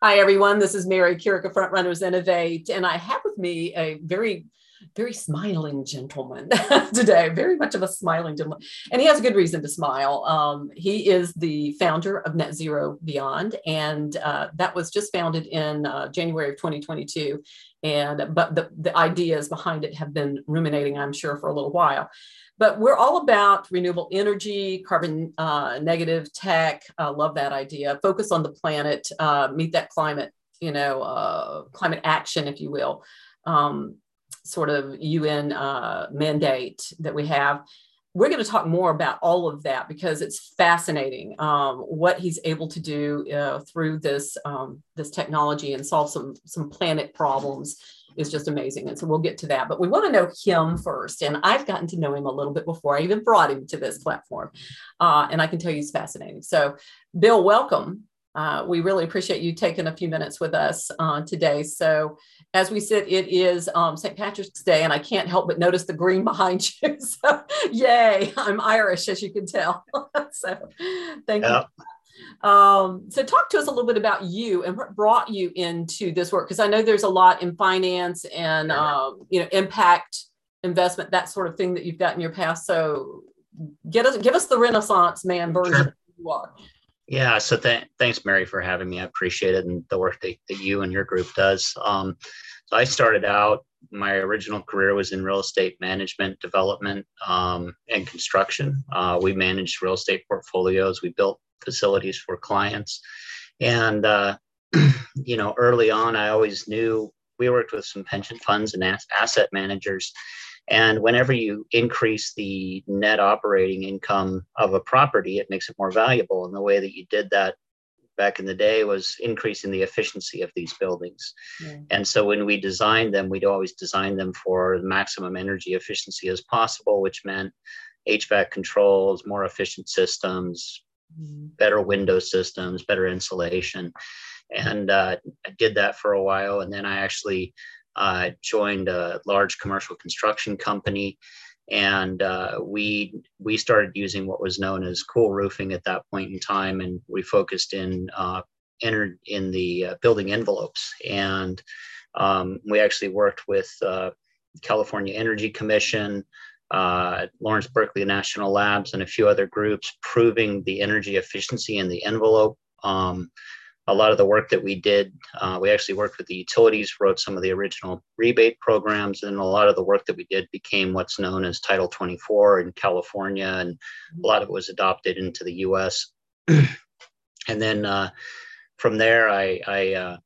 Hi, everyone. This is Mary Kurek, Frontrunners Innovate, and I have with me a very, very smiling gentleman today, very much of a smiling gentleman. And he has a good reason to smile. Um, he is the founder of Net Zero Beyond, and uh, that was just founded in uh, January of 2022. And but the, the ideas behind it have been ruminating, I'm sure, for a little while. But we're all about renewable energy, carbon uh, negative tech. Uh, love that idea. Focus on the planet, uh, meet that climate, you know, uh, climate action, if you will, um, sort of UN uh, mandate that we have. We're going to talk more about all of that because it's fascinating um, what he's able to do uh, through this um, this technology and solve some some planet problems is just amazing. And so we'll get to that. But we want to know him first. And I've gotten to know him a little bit before I even brought him to this platform. Uh, and I can tell you he's fascinating. So, Bill, welcome. Uh, we really appreciate you taking a few minutes with us uh, today. So, as we said, it is um, St. Patrick's Day, and I can't help but notice the green behind you. So, yay! I'm Irish, as you can tell. so, thank yeah. you. Um, so talk to us a little bit about you and what brought you into this work because I know there's a lot in finance and um, you know impact investment that sort of thing that you've got in your past. So get us give us the Renaissance man version sure. you are. Yeah, so th- thanks, Mary, for having me. I appreciate it and the work that, that you and your group does. Um, so I started out, my original career was in real estate management, development, um, and construction. Uh, we managed real estate portfolios. We built facilities for clients. And, uh, you know, early on, I always knew we worked with some pension funds and asset managers. And whenever you increase the net operating income of a property, it makes it more valuable. And the way that you did that back in the day was increasing the efficiency of these buildings. Yeah. And so when we designed them, we'd always design them for maximum energy efficiency as possible, which meant HVAC controls, more efficient systems, better window systems, better insulation. And uh, I did that for a while. And then I actually uh, joined a large commercial construction company. And uh, we we started using what was known as cool roofing at that point in time, and we focused in uh, entered in the uh, building envelopes. And um, we actually worked with uh, California Energy Commission, uh, Lawrence Berkeley National Labs, and a few other groups proving the energy efficiency in the envelope. Um, a lot of the work that we did, uh, we actually worked with the utilities, wrote some of the original rebate programs, and a lot of the work that we did became what's known as Title 24 in California, and a lot of it was adopted into the US. and then uh, from there, I, I uh,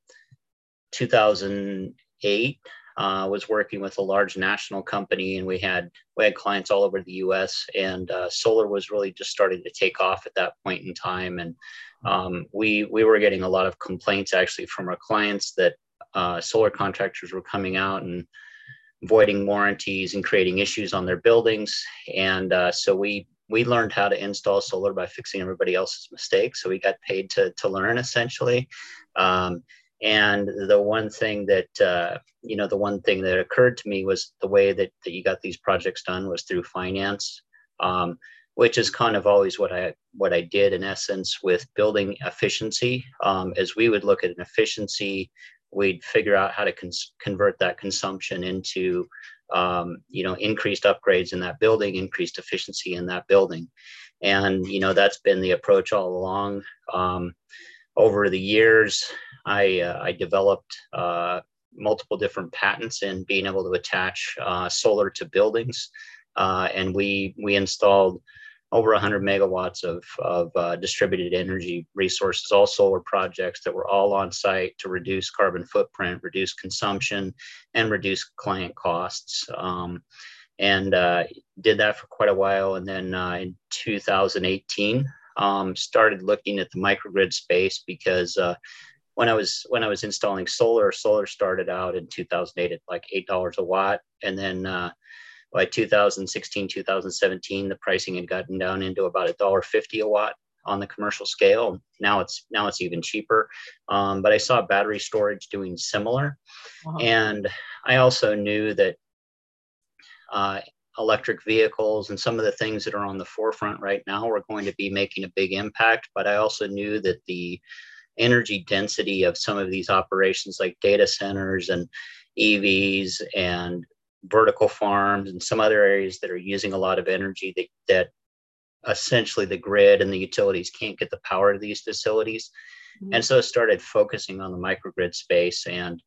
2008, uh, was working with a large national company, and we had we had clients all over the U.S. And uh, solar was really just starting to take off at that point in time, and um, we we were getting a lot of complaints actually from our clients that uh, solar contractors were coming out and voiding warranties and creating issues on their buildings, and uh, so we we learned how to install solar by fixing everybody else's mistakes. So we got paid to to learn essentially. Um, and the one thing that, uh, you know, the one thing that occurred to me was the way that, that you got these projects done was through finance, um, which is kind of always what I what I did in essence with building efficiency. Um, as we would look at an efficiency, we'd figure out how to cons- convert that consumption into, um, you know, increased upgrades in that building, increased efficiency in that building, and you know that's been the approach all along. Um, over the years, I, uh, I developed uh, multiple different patents in being able to attach uh, solar to buildings. Uh, and we, we installed over 100 megawatts of, of uh, distributed energy resources, all solar projects that were all on site to reduce carbon footprint, reduce consumption, and reduce client costs. Um, and did that for quite a while. And then in 2018, um, started looking at the microgrid space because uh, when I was when I was installing solar, solar started out in 2008 at like eight dollars a watt, and then uh, by 2016, 2017, the pricing had gotten down into about a dollar fifty a watt on the commercial scale. Now it's now it's even cheaper. Um, but I saw battery storage doing similar, uh-huh. and I also knew that uh, electric vehicles and some of the things that are on the forefront right now were going to be making a big impact. But I also knew that the energy density of some of these operations like data centers and EVs and vertical farms and some other areas that are using a lot of energy that, that essentially the grid and the utilities can't get the power to these facilities. Mm-hmm. And so started focusing on the microgrid space and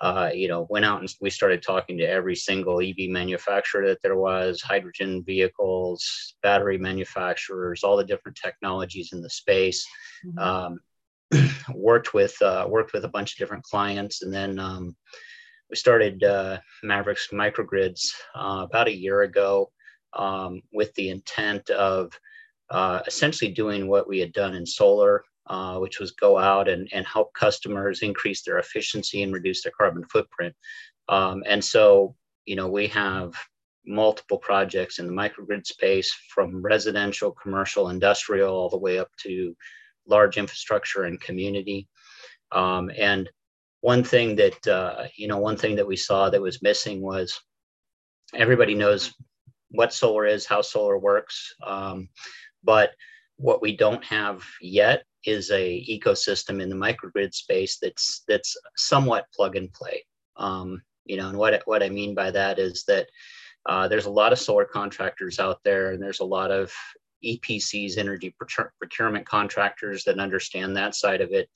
uh, you know, went out and we started talking to every single EV manufacturer that there was, hydrogen vehicles, battery manufacturers, all the different technologies in the space. Mm-hmm. Um, worked with uh, worked with a bunch of different clients, and then um, we started uh, Mavericks Microgrids uh, about a year ago um, with the intent of uh, essentially doing what we had done in solar, uh, which was go out and, and help customers increase their efficiency and reduce their carbon footprint. Um, and so, you know, we have multiple projects in the microgrid space from residential, commercial, industrial, all the way up to large infrastructure and community. Um, and one thing that uh, you know one thing that we saw that was missing was everybody knows what solar is how solar works um, but what we don't have yet is a ecosystem in the microgrid space that's that's somewhat plug and play um, you know and what, what i mean by that is that uh, there's a lot of solar contractors out there and there's a lot of epcs energy procurement contractors that understand that side of it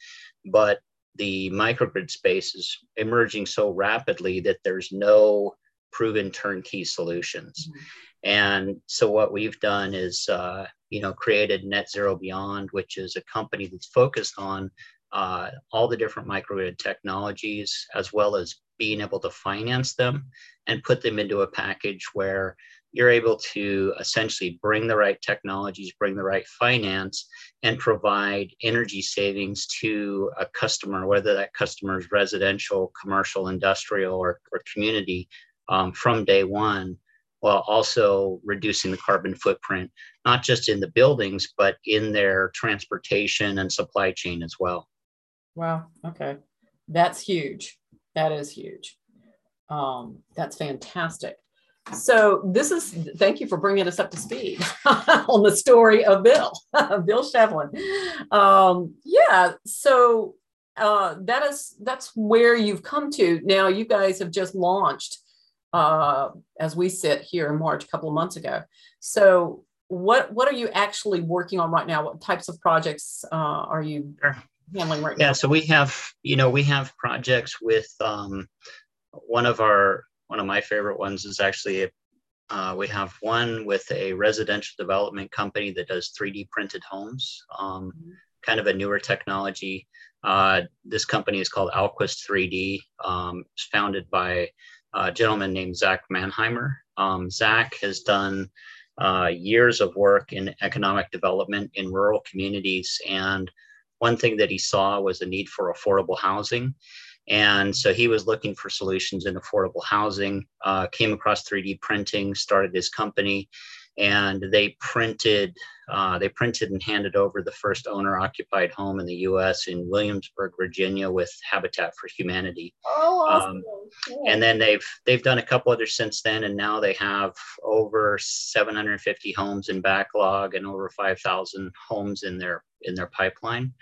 but the microgrid space is emerging so rapidly that there's no proven turnkey solutions. Mm-hmm. And so what we've done is, uh, you know, created Net Zero Beyond, which is a company that's focused on uh, all the different microgrid technologies, as well as being able to finance them and put them into a package where you're able to essentially bring the right technologies, bring the right finance, and provide energy savings to a customer, whether that customer is residential, commercial, industrial, or, or community um, from day one, while also reducing the carbon footprint, not just in the buildings, but in their transportation and supply chain as well. Wow. Okay. That's huge. That is huge. Um, that's fantastic. So this is thank you for bringing us up to speed on the story of Bill, Bill Shevlin. Um, yeah, so uh, that is that's where you've come to. Now you guys have just launched uh, as we sit here in March a couple of months ago. So what what are you actually working on right now? What types of projects uh, are you handling right yeah, now? Yeah, so we have you know we have projects with um, one of our one of my favorite ones is actually uh, we have one with a residential development company that does 3D printed homes, um, mm-hmm. kind of a newer technology. Uh, this company is called Alquist 3D. Um, it's founded by a gentleman named Zach Mannheimer. Um, Zach has done uh, years of work in economic development in rural communities. And one thing that he saw was a need for affordable housing. And so he was looking for solutions in affordable housing, uh, came across 3D printing, started his company, and they printed uh, they printed and handed over the first owner occupied home in the U.S. in Williamsburg, Virginia, with Habitat for Humanity. Oh, awesome. um, cool. And then they've they've done a couple others since then, and now they have over 750 homes in backlog and over 5,000 homes in their in their pipeline.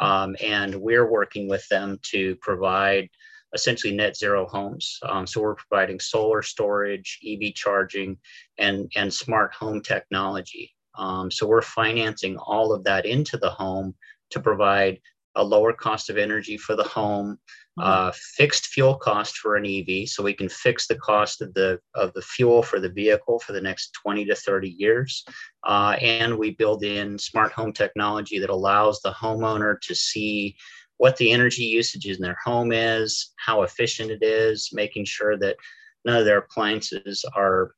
Um, and we're working with them to provide essentially net zero homes. Um, so we're providing solar storage, EV charging, and, and smart home technology. Um, so we're financing all of that into the home to provide a lower cost of energy for the home, mm-hmm. uh, fixed fuel cost for an EV, so we can fix the cost of the of the fuel for the vehicle for the next 20 to 30 years, uh, and we build in smart home technology that allows the homeowner to see what the energy usage in their home is, how efficient it is, making sure that none of their appliances are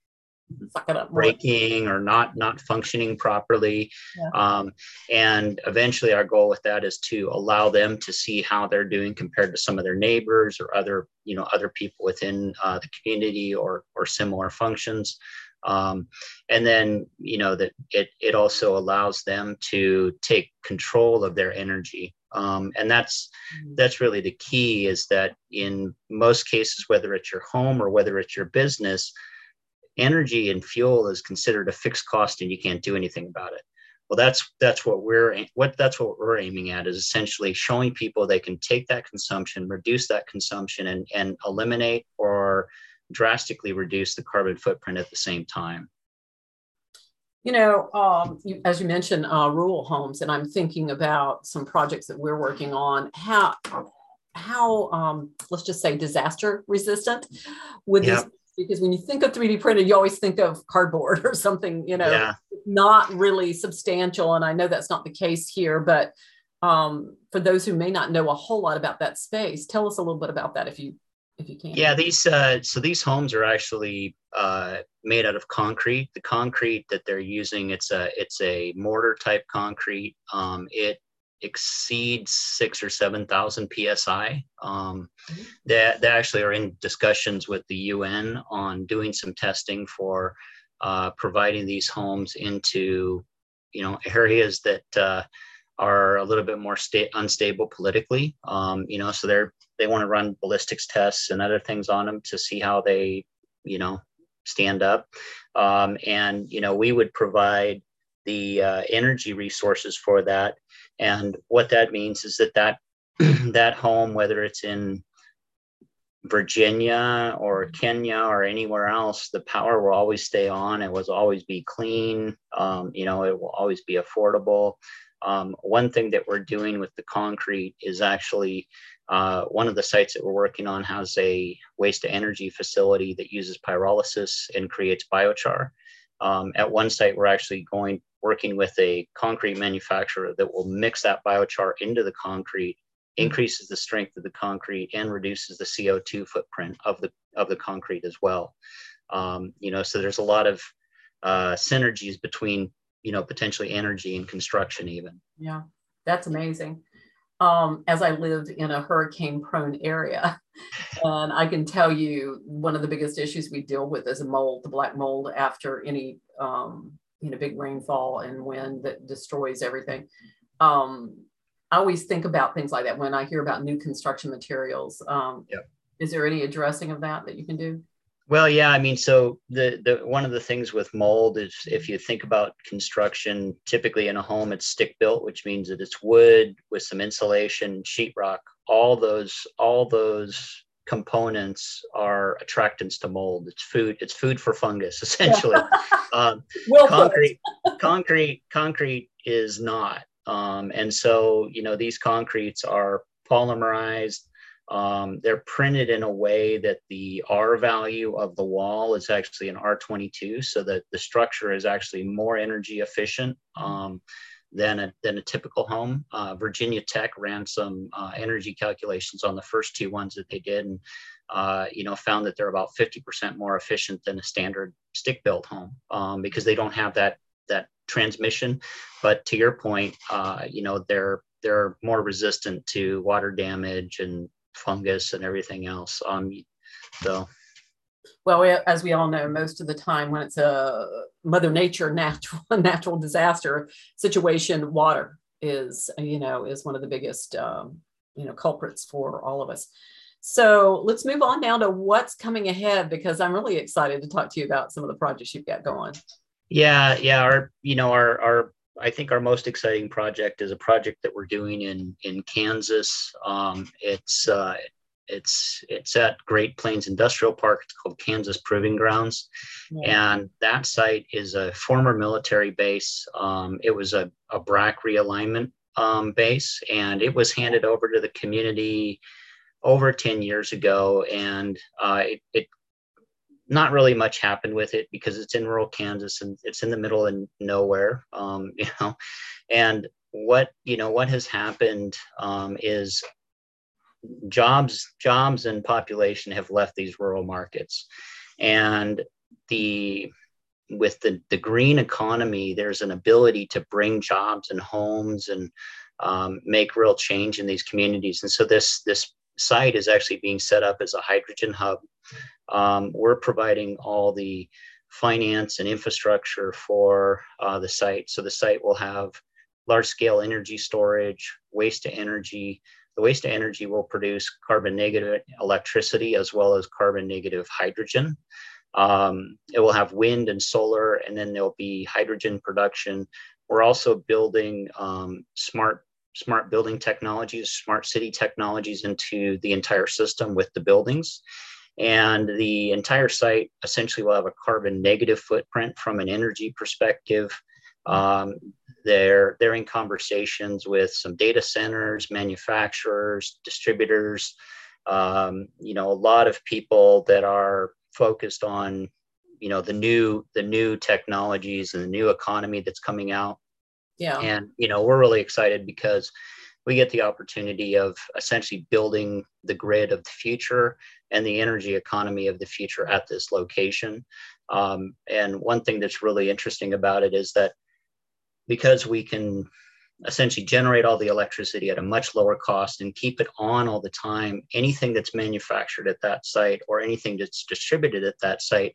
breaking or not not functioning properly yeah. um, and eventually our goal with that is to allow them to see how they're doing compared to some of their neighbors or other you know other people within uh, the community or or similar functions um, and then you know that it it also allows them to take control of their energy um, and that's mm-hmm. that's really the key is that in most cases whether it's your home or whether it's your business energy and fuel is considered a fixed cost and you can't do anything about it. well that's that's what we're what that's what we're aiming at is essentially showing people they can take that consumption reduce that consumption and and eliminate or drastically reduce the carbon footprint at the same time you know um, you, as you mentioned uh, rural homes and i'm thinking about some projects that we're working on how how um, let's just say disaster resistant would yep. this because when you think of 3D printed, you always think of cardboard or something, you know, yeah. not really substantial. And I know that's not the case here, but um, for those who may not know a whole lot about that space, tell us a little bit about that if you if you can. Yeah, these uh, so these homes are actually uh, made out of concrete. The concrete that they're using it's a it's a mortar type concrete. Um, it exceeds six or seven thousand psi. Um, mm-hmm. they, they actually are in discussions with the UN on doing some testing for uh, providing these homes into, you know, areas that uh, are a little bit more sta- unstable politically. Um, you know, so they're they want to run ballistics tests and other things on them to see how they, you know, stand up. Um, and you know, we would provide the uh, energy resources for that and what that means is that that, that home, whether it's in Virginia or Kenya or anywhere else, the power will always stay on. It will always be clean. Um, you know, it will always be affordable. Um, one thing that we're doing with the concrete is actually uh, one of the sites that we're working on has a waste to energy facility that uses pyrolysis and creates biochar. Um, at one site, we're actually going working with a concrete manufacturer that will mix that biochar into the concrete, increases the strength of the concrete, and reduces the CO2 footprint of the of the concrete as well. Um, you know, so there's a lot of uh, synergies between you know potentially energy and construction even. Yeah, that's amazing. Um, as I lived in a hurricane prone area. And I can tell you one of the biggest issues we deal with is a mold, the black mold after any um, you know big rainfall and wind that destroys everything. Um, i always think about things like that when i hear about new construction materials. Um, yep. is there any addressing of that that you can do? Well yeah i mean so the the one of the things with mold is if you think about construction typically in a home it's stick built which means that it's wood with some insulation sheetrock all those all those components are attractants to mold. It's food. It's food for fungus, essentially. um, well concrete, concrete, concrete is not. Um, and so, you know, these concretes are polymerized. Um, they're printed in a way that the R value of the wall is actually an R22, so that the structure is actually more energy efficient. Um, than a, than a typical home. Uh, Virginia Tech ran some uh, energy calculations on the first two ones that they did, and uh, you know found that they're about 50% more efficient than a standard stick-built home um, because they don't have that that transmission. But to your point, uh, you know they're they're more resistant to water damage and fungus and everything else. Um, so well, as we all know, most of the time when it's a Mother Nature natural natural disaster situation, water is you know is one of the biggest um, you know culprits for all of us. So let's move on now to what's coming ahead because I'm really excited to talk to you about some of the projects you've got going. Yeah, yeah. Our you know our our I think our most exciting project is a project that we're doing in in Kansas. Um, it's uh, it's it's at Great Plains Industrial Park. It's called Kansas Proving Grounds, yeah. and that site is a former military base. Um, it was a, a BRAC realignment um, base, and it was handed over to the community over 10 years ago, and uh, it, it not really much happened with it because it's in rural Kansas and it's in the middle of nowhere, um, you know, and what you know what has happened um, is jobs jobs and population have left these rural markets. And the with the, the green economy there's an ability to bring jobs and homes and um, make real change in these communities. And so this this site is actually being set up as a hydrogen hub. Um, we're providing all the finance and infrastructure for uh, the site. So the site will have large scale energy storage waste to energy the waste energy will produce carbon negative electricity as well as carbon negative hydrogen. Um, it will have wind and solar, and then there'll be hydrogen production. we're also building um, smart smart building technologies, smart city technologies into the entire system with the buildings. And the entire site essentially will have a carbon negative footprint from an energy perspective. Um, they're, they're in conversations with some data centers, manufacturers, distributors, um, you know, a lot of people that are focused on, you know, the new, the new technologies and the new economy that's coming out yeah. And, you know, we're really excited because we get the opportunity of essentially building the grid of the future and the energy economy of the future at this location. Um, and one thing that's really interesting about it is that because we can essentially generate all the electricity at a much lower cost and keep it on all the time, anything that's manufactured at that site or anything that's distributed at that site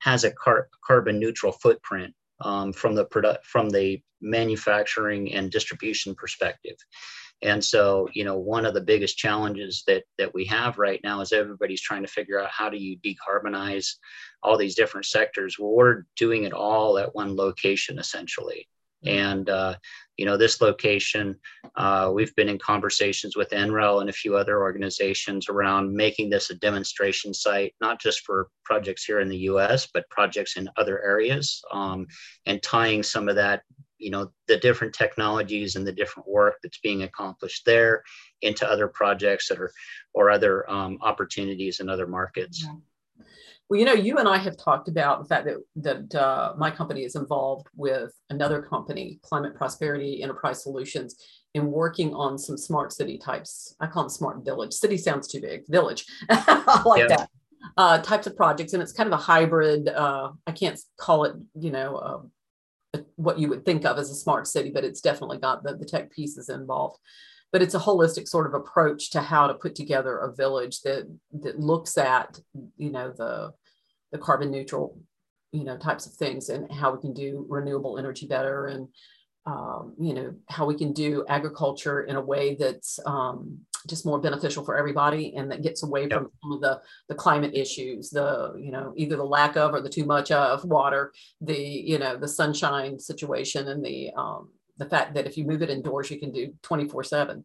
has a car- carbon neutral footprint um, from the produ- from the manufacturing and distribution perspective. And so, you know, one of the biggest challenges that that we have right now is everybody's trying to figure out how do you decarbonize all these different sectors. Well, we're doing it all at one location essentially. And uh, you know, this location, uh, we've been in conversations with NREL and a few other organizations around making this a demonstration site, not just for projects here in the U.S., but projects in other areas, um, and tying some of that, you know, the different technologies and the different work that's being accomplished there into other projects that are or other um, opportunities in other markets. Yeah. Well, you know, you and I have talked about the fact that that uh, my company is involved with another company, Climate Prosperity Enterprise Solutions, in working on some smart city types. I call them smart village. City sounds too big. Village, I like yeah. that. Uh, types of projects, and it's kind of a hybrid. Uh, I can't call it, you know, uh, what you would think of as a smart city, but it's definitely got the, the tech pieces involved but it's a holistic sort of approach to how to put together a village that that looks at you know the the carbon neutral you know types of things and how we can do renewable energy better and um, you know how we can do agriculture in a way that's um, just more beneficial for everybody and that gets away yep. from some of the the climate issues the you know either the lack of or the too much of water the you know the sunshine situation and the um, the fact that if you move it indoors, you can do 24 seven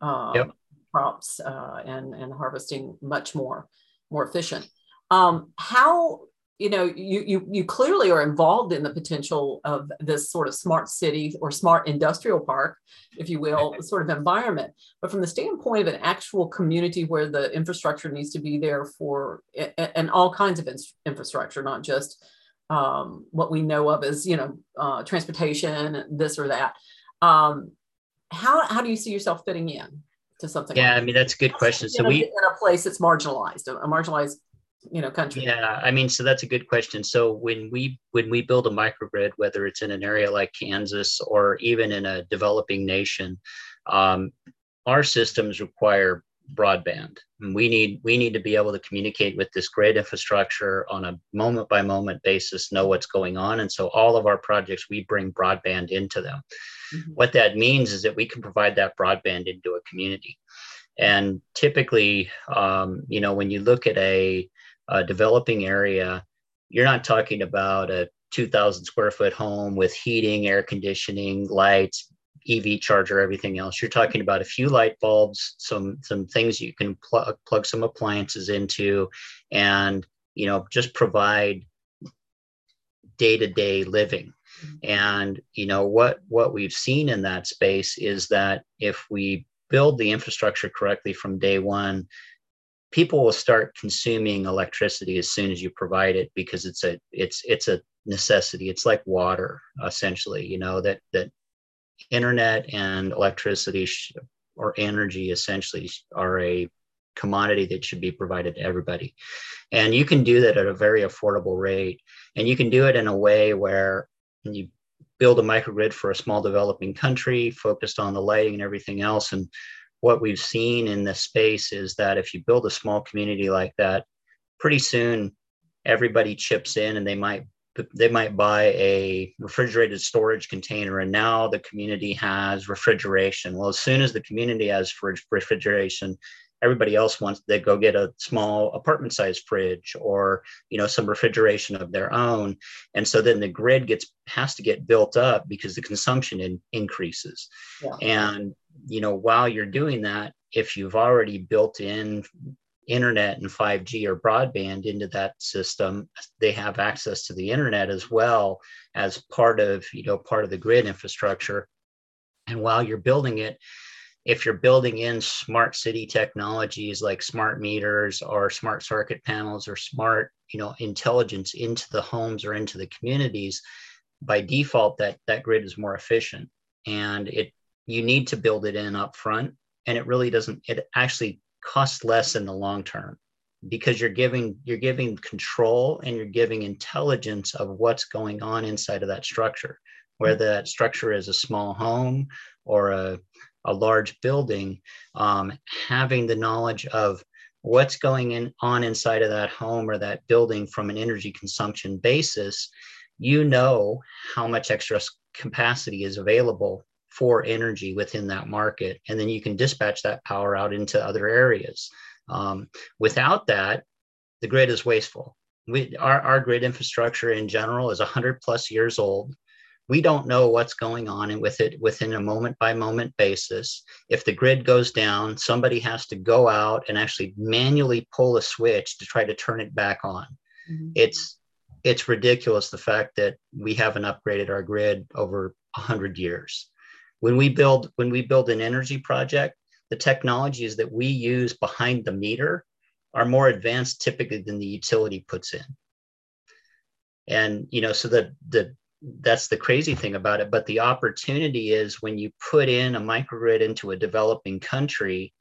um, yep. crops uh, and, and harvesting much more, more efficient. Um, how, you know, you, you, you clearly are involved in the potential of this sort of smart city or smart industrial park, if you will, sort of environment. But from the standpoint of an actual community where the infrastructure needs to be there for, and all kinds of infrastructure, not just um, what we know of as you know uh, transportation, this or that. Um, how how do you see yourself fitting in to something? Yeah, like I mean that's a good question. So we in a place that's marginalized, a marginalized you know country yeah i mean so that's a good question so when we when we build a microgrid whether it's in an area like kansas or even in a developing nation um, our systems require broadband. We need we need to be able to communicate with this great infrastructure on a moment by moment basis, know what's going on. And so all of our projects, we bring broadband into them. Mm-hmm. What that means is that we can provide that broadband into a community. And typically, um, you know, when you look at a, a developing area, you're not talking about a 2,000 square foot home with heating, air conditioning, lights, EV charger, everything else. You're talking about a few light bulbs, some some things you can plug uh, plug some appliances into, and you know just provide day to day living. And you know what what we've seen in that space is that if we build the infrastructure correctly from day one, people will start consuming electricity as soon as you provide it because it's a it's it's a necessity it's like water essentially you know that that internet and electricity sh- or energy essentially are a commodity that should be provided to everybody. And you can do that at a very affordable rate. And you can do it in a way where you build a microgrid for a small developing country focused on the lighting and everything else. And what we've seen in this space is that if you build a small community like that, pretty soon everybody chips in and they might they might buy a refrigerated storage container. And now the community has refrigeration. Well as soon as the community has fridge refrigeration everybody else wants they go get a small apartment sized fridge or you know some refrigeration of their own. And so then the grid gets has to get built up because the consumption in, increases. Yeah. and you know while you're doing that if you've already built in internet and 5G or broadband into that system, they have access to the internet as well as part of, you know, part of the grid infrastructure. And while you're building it, if you're building in smart city technologies like smart meters or smart circuit panels or smart, you know, intelligence into the homes or into the communities, by default that that grid is more efficient and it you need to build it in up front and it really doesn't it actually cost less in the long term because you're giving you're giving control and you're giving intelligence of what's going on inside of that structure whether that structure is a small home or a, a large building um, having the knowledge of what's going in, on inside of that home or that building from an energy consumption basis you know how much extra capacity is available for energy within that market. And then you can dispatch that power out into other areas. Um, without that, the grid is wasteful. We, our, our grid infrastructure in general is 100 plus years old. We don't know what's going on and with it within a moment by moment basis. If the grid goes down, somebody has to go out and actually manually pull a switch to try to turn it back on. Mm-hmm. It's it's ridiculous the fact that we haven't upgraded our grid over 100 years when we build when we build an energy project the technologies that we use behind the meter are more advanced typically than the utility puts in. And you know so that the that's the crazy thing about it but the opportunity is when you put in a microgrid into a developing country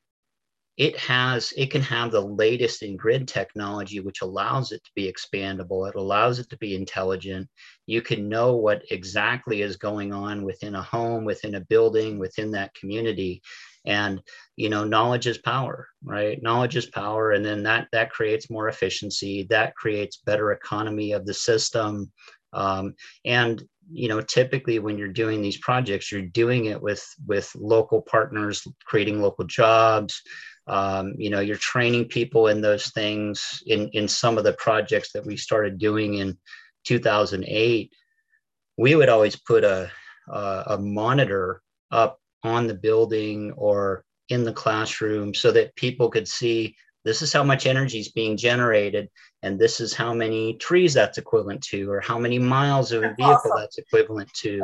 it has it can have the latest in grid technology which allows it to be expandable it allows it to be intelligent. You can know what exactly is going on within a home within a building within that community. And you know knowledge is power right? Knowledge is power and then that that creates more efficiency that creates better economy of the system. Um, and you know typically when you're doing these projects you're doing it with with local partners creating local jobs um, you know you're training people in those things in in some of the projects that we started doing in 2008 we would always put a a, a monitor up on the building or in the classroom so that people could see this is how much energy is being generated and this is how many trees that's equivalent to or how many miles of a vehicle awesome. that's equivalent to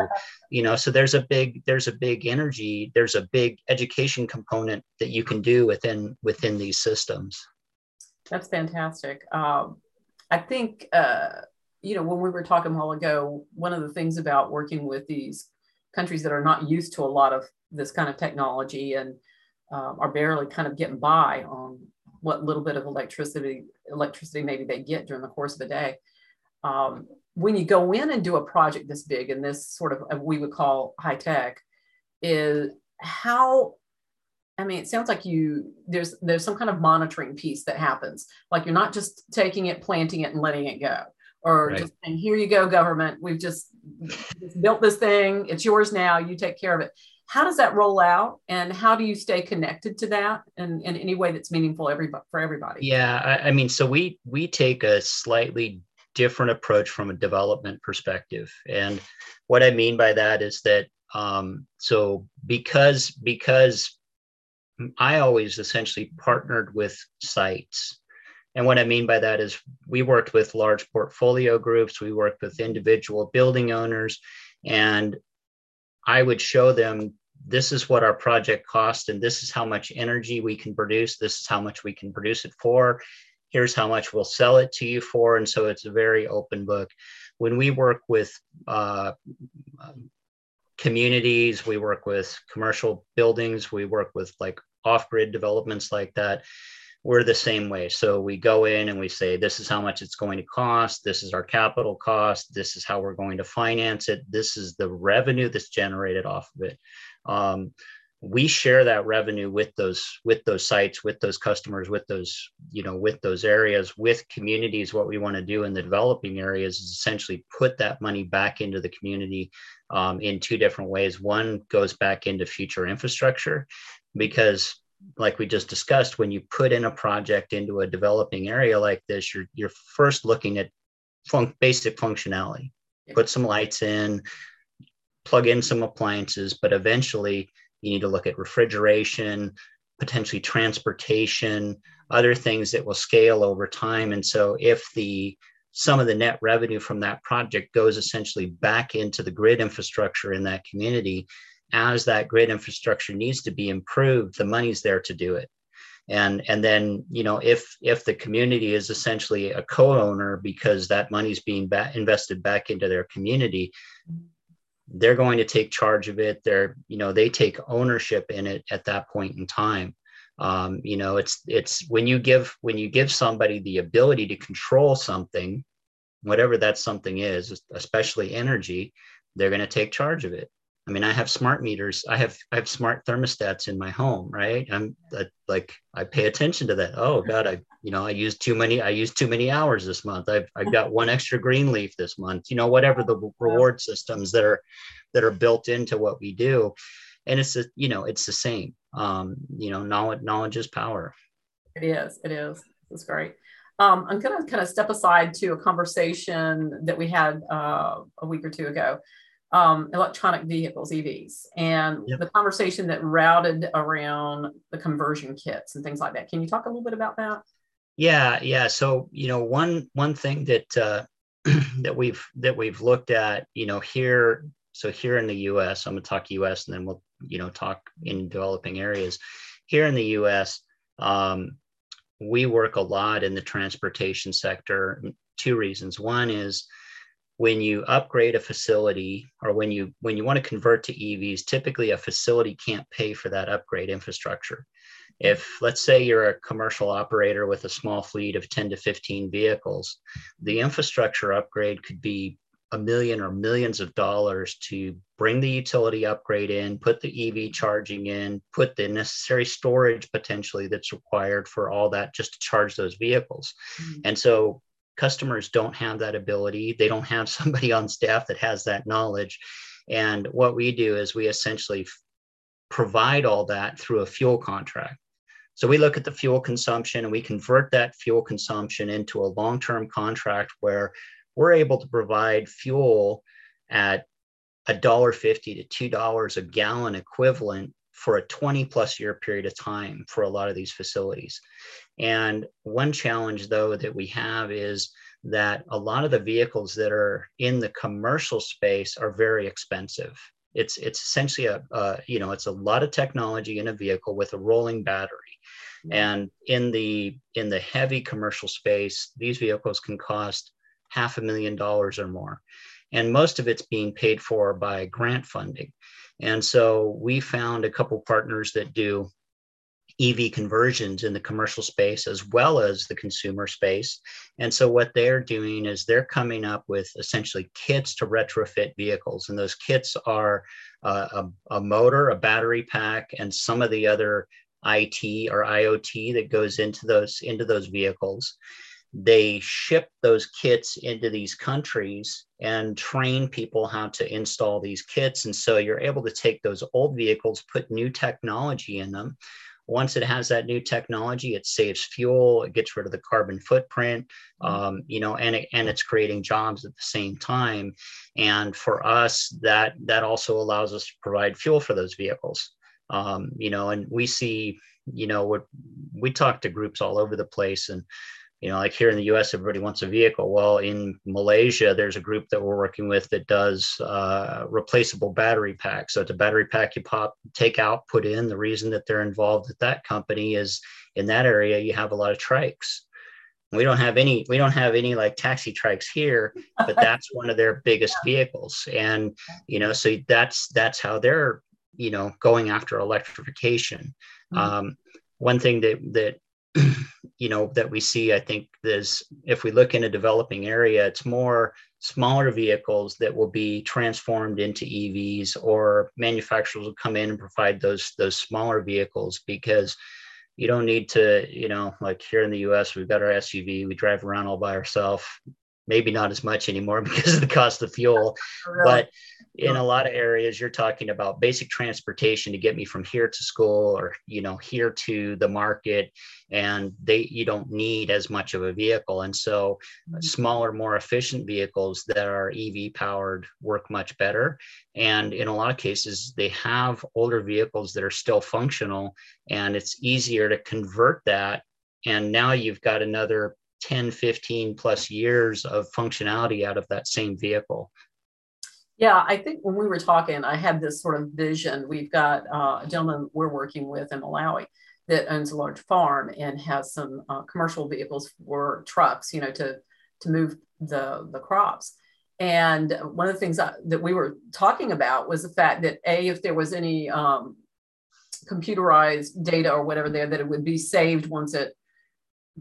you know so there's a big there's a big energy there's a big education component that you can do within within these systems that's fantastic um, i think uh, you know when we were talking a while ago one of the things about working with these countries that are not used to a lot of this kind of technology and um, are barely kind of getting by on what little bit of electricity electricity maybe they get during the course of a day. Um, when you go in and do a project this big and this sort of uh, we would call high tech, is how I mean, it sounds like you there's there's some kind of monitoring piece that happens. Like you're not just taking it, planting it, and letting it go, or right. just saying, here you go, government. We've just, just built this thing. It's yours now. You take care of it how does that roll out? And how do you stay connected to that in, in any way that's meaningful everybody, for everybody? Yeah I, I mean so we we take a slightly different approach from a development perspective. And what i mean by that is that um, so because because i always essentially partnered with sites. And what I mean by that is we worked with large portfolio groups, we worked with individual building owners, and I would show them this is what our project cost and this is how much energy we can produce. This is how much we can produce it for. Here's how much we'll sell it to you for. And so it's a very open book. When we work with uh, communities, we work with commercial buildings, we work with like off grid developments like that we're the same way. So we go in and we say, this is how much it's going to cost. This is our capital cost. This is how we're going to finance it. This is the revenue that's generated off of it. Um, we share that revenue with those with those sites with those customers with those you know with those areas with communities what we want to do in the developing areas is essentially put that money back into the community um, in two different ways one goes back into future infrastructure because like we just discussed, when you put in a project into a developing area like this, you're you're first looking at fun- basic functionality. Put some lights in, plug in some appliances, but eventually you need to look at refrigeration, potentially transportation, other things that will scale over time. And so if the some of the net revenue from that project goes essentially back into the grid infrastructure in that community, as that grid infrastructure needs to be improved, the money's there to do it. And, and then you know if if the community is essentially a co-owner because that money's being invested back into their community they're going to take charge of it. They're you know they take ownership in it at that point in time. Um, you know it's it's when you give when you give somebody the ability to control something whatever that something is especially energy they're going to take charge of it I mean, I have smart meters. I have I have smart thermostats in my home, right? I'm like I pay attention to that. Oh God, I you know I use too many. I use too many hours this month. I've I've got one extra green leaf this month. You know, whatever the reward systems that are that are built into what we do, and it's a you know it's the same. Um, you know, knowledge knowledge is power. It is. It is. It's great. Um, I'm going to kind of step aside to a conversation that we had uh, a week or two ago um, electronic vehicles, EVs, and yep. the conversation that routed around the conversion kits and things like that. Can you talk a little bit about that? Yeah, yeah. So you know, one one thing that uh, that we've that we've looked at, you know, here. So here in the U.S., I'm gonna talk U.S. and then we'll you know talk in developing areas. Here in the U.S., um, we work a lot in the transportation sector. Two reasons. One is when you upgrade a facility or when you when you want to convert to EVs, typically a facility can't pay for that upgrade infrastructure. If let's say you're a commercial operator with a small fleet of 10 to 15 vehicles, the infrastructure upgrade could be a million or millions of dollars to bring the utility upgrade in, put the EV charging in, put the necessary storage potentially that's required for all that just to charge those vehicles. Mm-hmm. And so customers don't have that ability. They don't have somebody on staff that has that knowledge. And what we do is we essentially provide all that through a fuel contract. So we look at the fuel consumption and we convert that fuel consumption into a long term contract where we're able to provide fuel at $1.50 to $2 a gallon equivalent for a 20 plus year period of time for a lot of these facilities. And one challenge, though, that we have is that a lot of the vehicles that are in the commercial space are very expensive. It's it's essentially a, a you know it's a lot of technology in a vehicle with a rolling battery, and in the in the heavy commercial space, these vehicles can cost half a million dollars or more, and most of it's being paid for by grant funding. And so we found a couple partners that do EV conversions in the commercial space as well as the consumer space. And so what they're doing is they're coming up with essentially kits to retrofit vehicles. And those kits are uh, a, a, motor, a battery pack, and some of the other IT or IoT that goes into those into those vehicles they ship those kits into these countries and train people how to install these kits. And so you're able to take those old vehicles, put new technology in them. Once it has that new technology, it saves fuel, it gets rid of the carbon footprint, mm-hmm. um, you know, and it, and it's creating jobs at the same time. And for us, that that also allows us to provide fuel for those vehicles. Um, you know, and we see, you know, what we talk to groups all over the place, and you know, like here in the US, everybody wants a vehicle. Well, in Malaysia, there's a group that we're working with that does uh, replaceable battery packs. So it's a battery pack you pop, take out, put in. The reason that they're involved at that company is in that area, you have a lot of trikes. We don't have any, we don't have any like taxi trikes here, but that's one of their biggest vehicles. And, you know, so that's, that's how they're, you know, going after electrification. Mm-hmm. Um, one thing that, that you know that we see i think there's if we look in a developing area it's more smaller vehicles that will be transformed into evs or manufacturers will come in and provide those those smaller vehicles because you don't need to you know like here in the us we've got our suv we drive around all by ourselves maybe not as much anymore because of the cost of fuel. But in a lot of areas, you're talking about basic transportation to get me from here to school or you know here to the market, and they you don't need as much of a vehicle. And so, mm-hmm. smaller, more efficient vehicles that are EV powered work much better. And in a lot of cases, they have older vehicles that are still functional, and it's easier to convert that. And now you've got another 10, 15 plus years of functionality out of that same vehicle. Yeah, I think when we were talking, I had this sort of vision. We've got uh, a gentleman we're working with in Malawi that owns a large farm and has some uh, commercial vehicles for trucks, you know, to to move the the crops. And one of the things that, we were talking about was the fact that a if there was any um, computerized data or whatever there, that it would be saved once it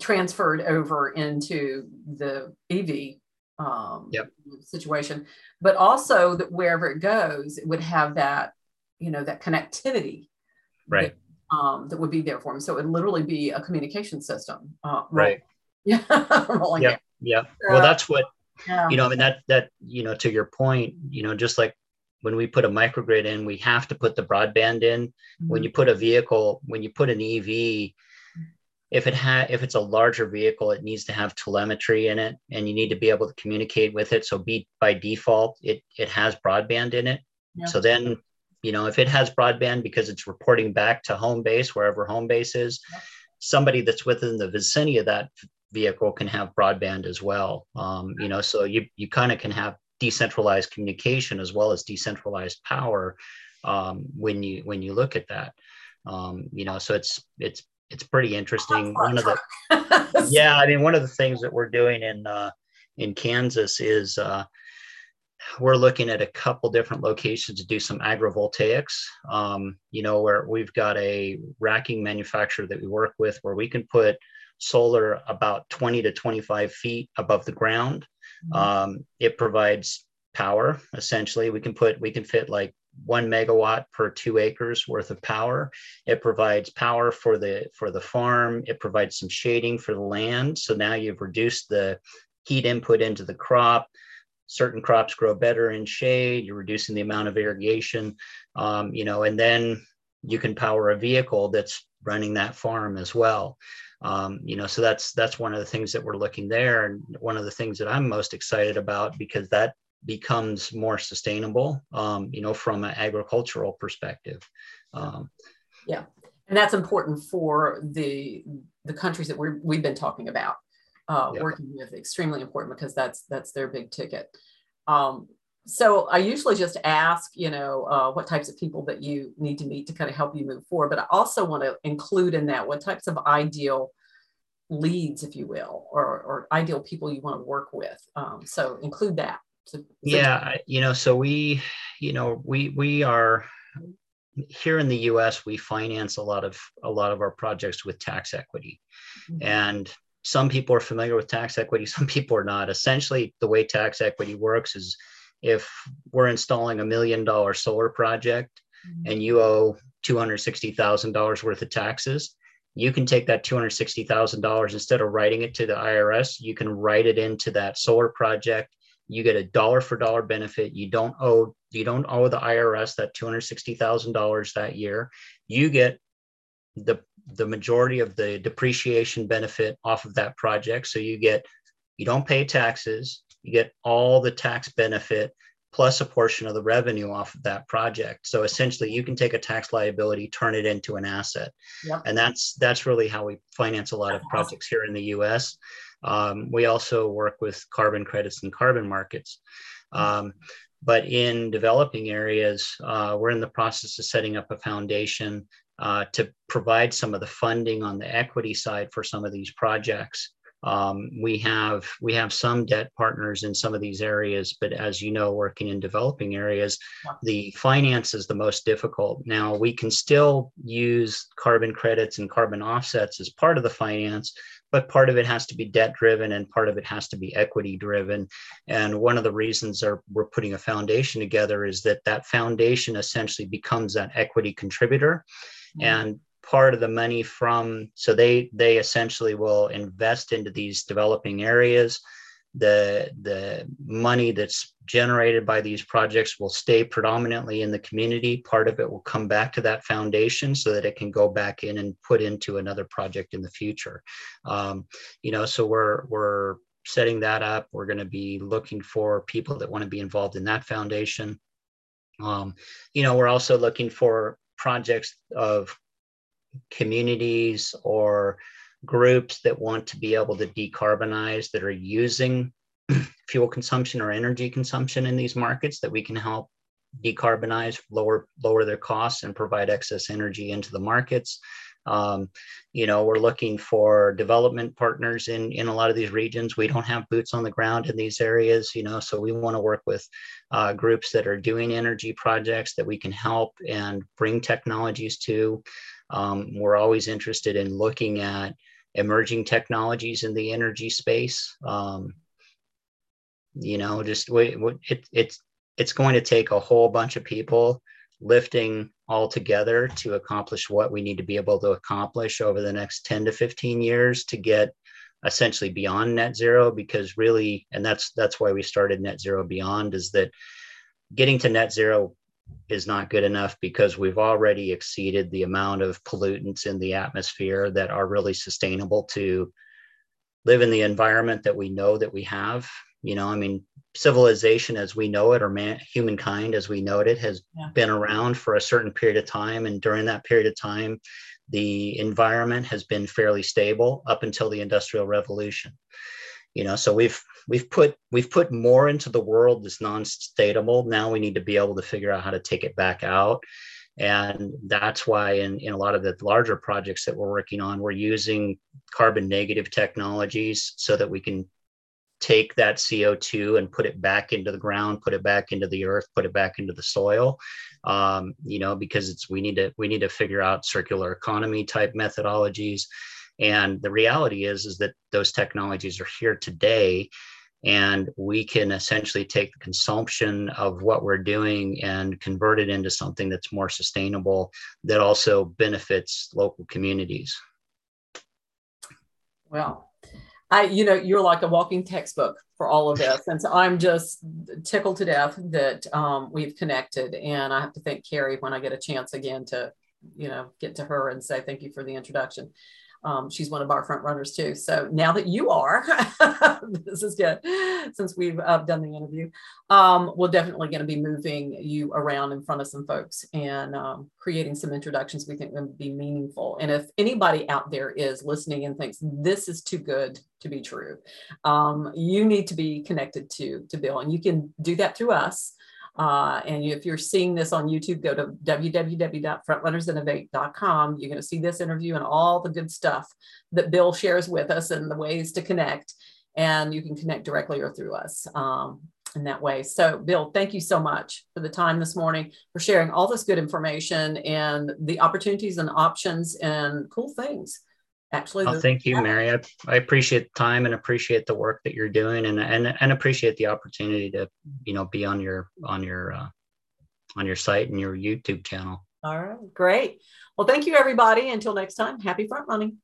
transferred over into the EV um, yep. situation, but also that wherever it goes, it would have that, you know, that connectivity, right? That, um, that would be there for them. So it would literally be a communication system, uh, right? Yeah, yeah, yeah. well, that's what yeah. you know. I mean, that that you know, to your point, you know, just like when we put a microgrid in, we have to put the broadband in. Mm-hmm. When you put a vehicle, when you put an EV, if it ha- if it's a larger vehicle it needs to have telemetry in it and you need to be able to communicate with it so be by default it it has broadband in it yeah. so then you know if it has broadband because it's reporting back to home base wherever home base is yeah. somebody that's within the vicinity of that vehicle can have broadband as well um, you know so you you kind of can have decentralized communication as well as decentralized power um, when you when you look at that um, you know so it's it's it's pretty interesting. One of the yeah, I mean, one of the things that we're doing in uh, in Kansas is uh, we're looking at a couple different locations to do some agrivoltaics. Um, you know, where we've got a racking manufacturer that we work with, where we can put solar about 20 to 25 feet above the ground. Mm-hmm. Um, it provides power essentially. We can put we can fit like one megawatt per two acres worth of power. It provides power for the for the farm. It provides some shading for the land. So now you've reduced the heat input into the crop. Certain crops grow better in shade. You're reducing the amount of irrigation, um, you know, and then you can power a vehicle that's running that farm as well. Um, you know, so that's that's one of the things that we're looking there, and one of the things that I'm most excited about because that becomes more sustainable, um, you know, from an agricultural perspective. Um, yeah, and that's important for the the countries that we're, we've been talking about uh, yeah. working with. Extremely important because that's that's their big ticket. Um, so I usually just ask, you know, uh, what types of people that you need to meet to kind of help you move forward. But I also want to include in that what types of ideal leads, if you will, or, or ideal people you want to work with. Um, so include that. So, yeah, you know, so we, you know, we we are here in the U.S. We finance a lot of a lot of our projects with tax equity, mm-hmm. and some people are familiar with tax equity, some people are not. Essentially, the way tax equity works is if we're installing a million dollar solar project mm-hmm. and you owe $260,000 worth of taxes, you can take that $260,000 instead of writing it to the IRS, you can write it into that solar project you get a dollar for dollar benefit. You don't owe you don't owe the irs that $260000 that year. You get the the majority of the depreciation benefit off of that project. So you get you don't pay taxes. You get all the tax benefit plus a portion of the revenue off of that project. So essentially you can take a tax liability turn it into an asset. Yep. and that's that's really how we finance a lot of projects here in the us um, we also work with carbon credits and carbon markets. Um, but in developing areas, uh, we're in the process of setting up a foundation uh, to provide some of the funding on the equity side for some of these projects. Um, we have we have some debt partners in some of these areas, but as you know, working in developing areas, the finance is the most difficult. Now we can still use carbon credits and carbon offsets as part of the finance, but part of it has to be debt driven and part of it has to be equity driven. And one of the reasons are we're putting a foundation together is that that foundation essentially becomes that equity contributor. Mm-hmm. and part of the money from so they they essentially will invest into these developing areas the the money that's generated by these projects will stay predominantly in the community. Part of it will come back to that foundation so that it can go back in and put into another project in the future. Um, you know so we're we're setting that up. We're going to be looking for people that want to be involved in that foundation. Um, you know we're also looking for projects of communities or groups that want to be able to decarbonize that are using fuel consumption or energy consumption in these markets that we can help decarbonize, lower lower their costs, and provide excess energy into the markets. Um, you know, we're looking for development partners in in a lot of these regions. We don't have boots on the ground in these areas, you know, so we want to work with uh, groups that are doing energy projects that we can help and bring technologies to. Um, we're always interested in looking at emerging technologies in the energy space. Um, you know, just it, it's it's going to take a whole bunch of people lifting all together to accomplish what we need to be able to accomplish over the next 10 to 15 years to get essentially beyond net zero because really and that's that's why we started net zero beyond is that getting to net zero is not good enough because we've already exceeded the amount of pollutants in the atmosphere that are really sustainable to live in the environment that we know that we have. You know i mean civilization as we know it or man, humankind as we know it has yeah. been around for a certain period of time. And during that period of time the environment has been fairly stable up until the industrial revolution you know so we've we've put we've put more into the world that's non-sustainable now we need to be able to figure out how to take it back out and that's why in, in a lot of the larger projects that we're working on we're using carbon negative technologies so that we can take that CO2 and put it back into the ground, put it back into the earth, put it back into the soil. Um, you know, because it's we need to we need to figure out circular economy type methodologies. And the reality is is that those technologies are here today and we can essentially take the consumption of what we're doing and convert it into something that's more sustainable that also benefits local communities well I, you know, you're like a walking textbook for all of this. And so I'm just tickled to death that um, we've connected. And I have to thank Carrie when I get a chance again to, you know, get to her and say thank you for the introduction um, she's one of our front runners too. So now that you are, this is good since we've uh, done the interview. Um, we're definitely going to be moving you around in front of some folks and um, creating some introductions we think would be meaningful. And if anybody out there is listening and thinks this is too good to be true, um, you need to be connected to to Bill, and you can do that through us. Uh, and if you're seeing this on YouTube, go to www.frontrunnersinnovate.com. You're going to see this interview and all the good stuff that Bill shares with us and the ways to connect. And you can connect directly or through us um, in that way. So, Bill, thank you so much for the time this morning, for sharing all this good information and the opportunities and options and cool things actually oh, thank you mary I, I appreciate the time and appreciate the work that you're doing and and, and appreciate the opportunity to you know be on your on your uh, on your site and your youtube channel. All right. Great. Well thank you everybody. Until next time happy front running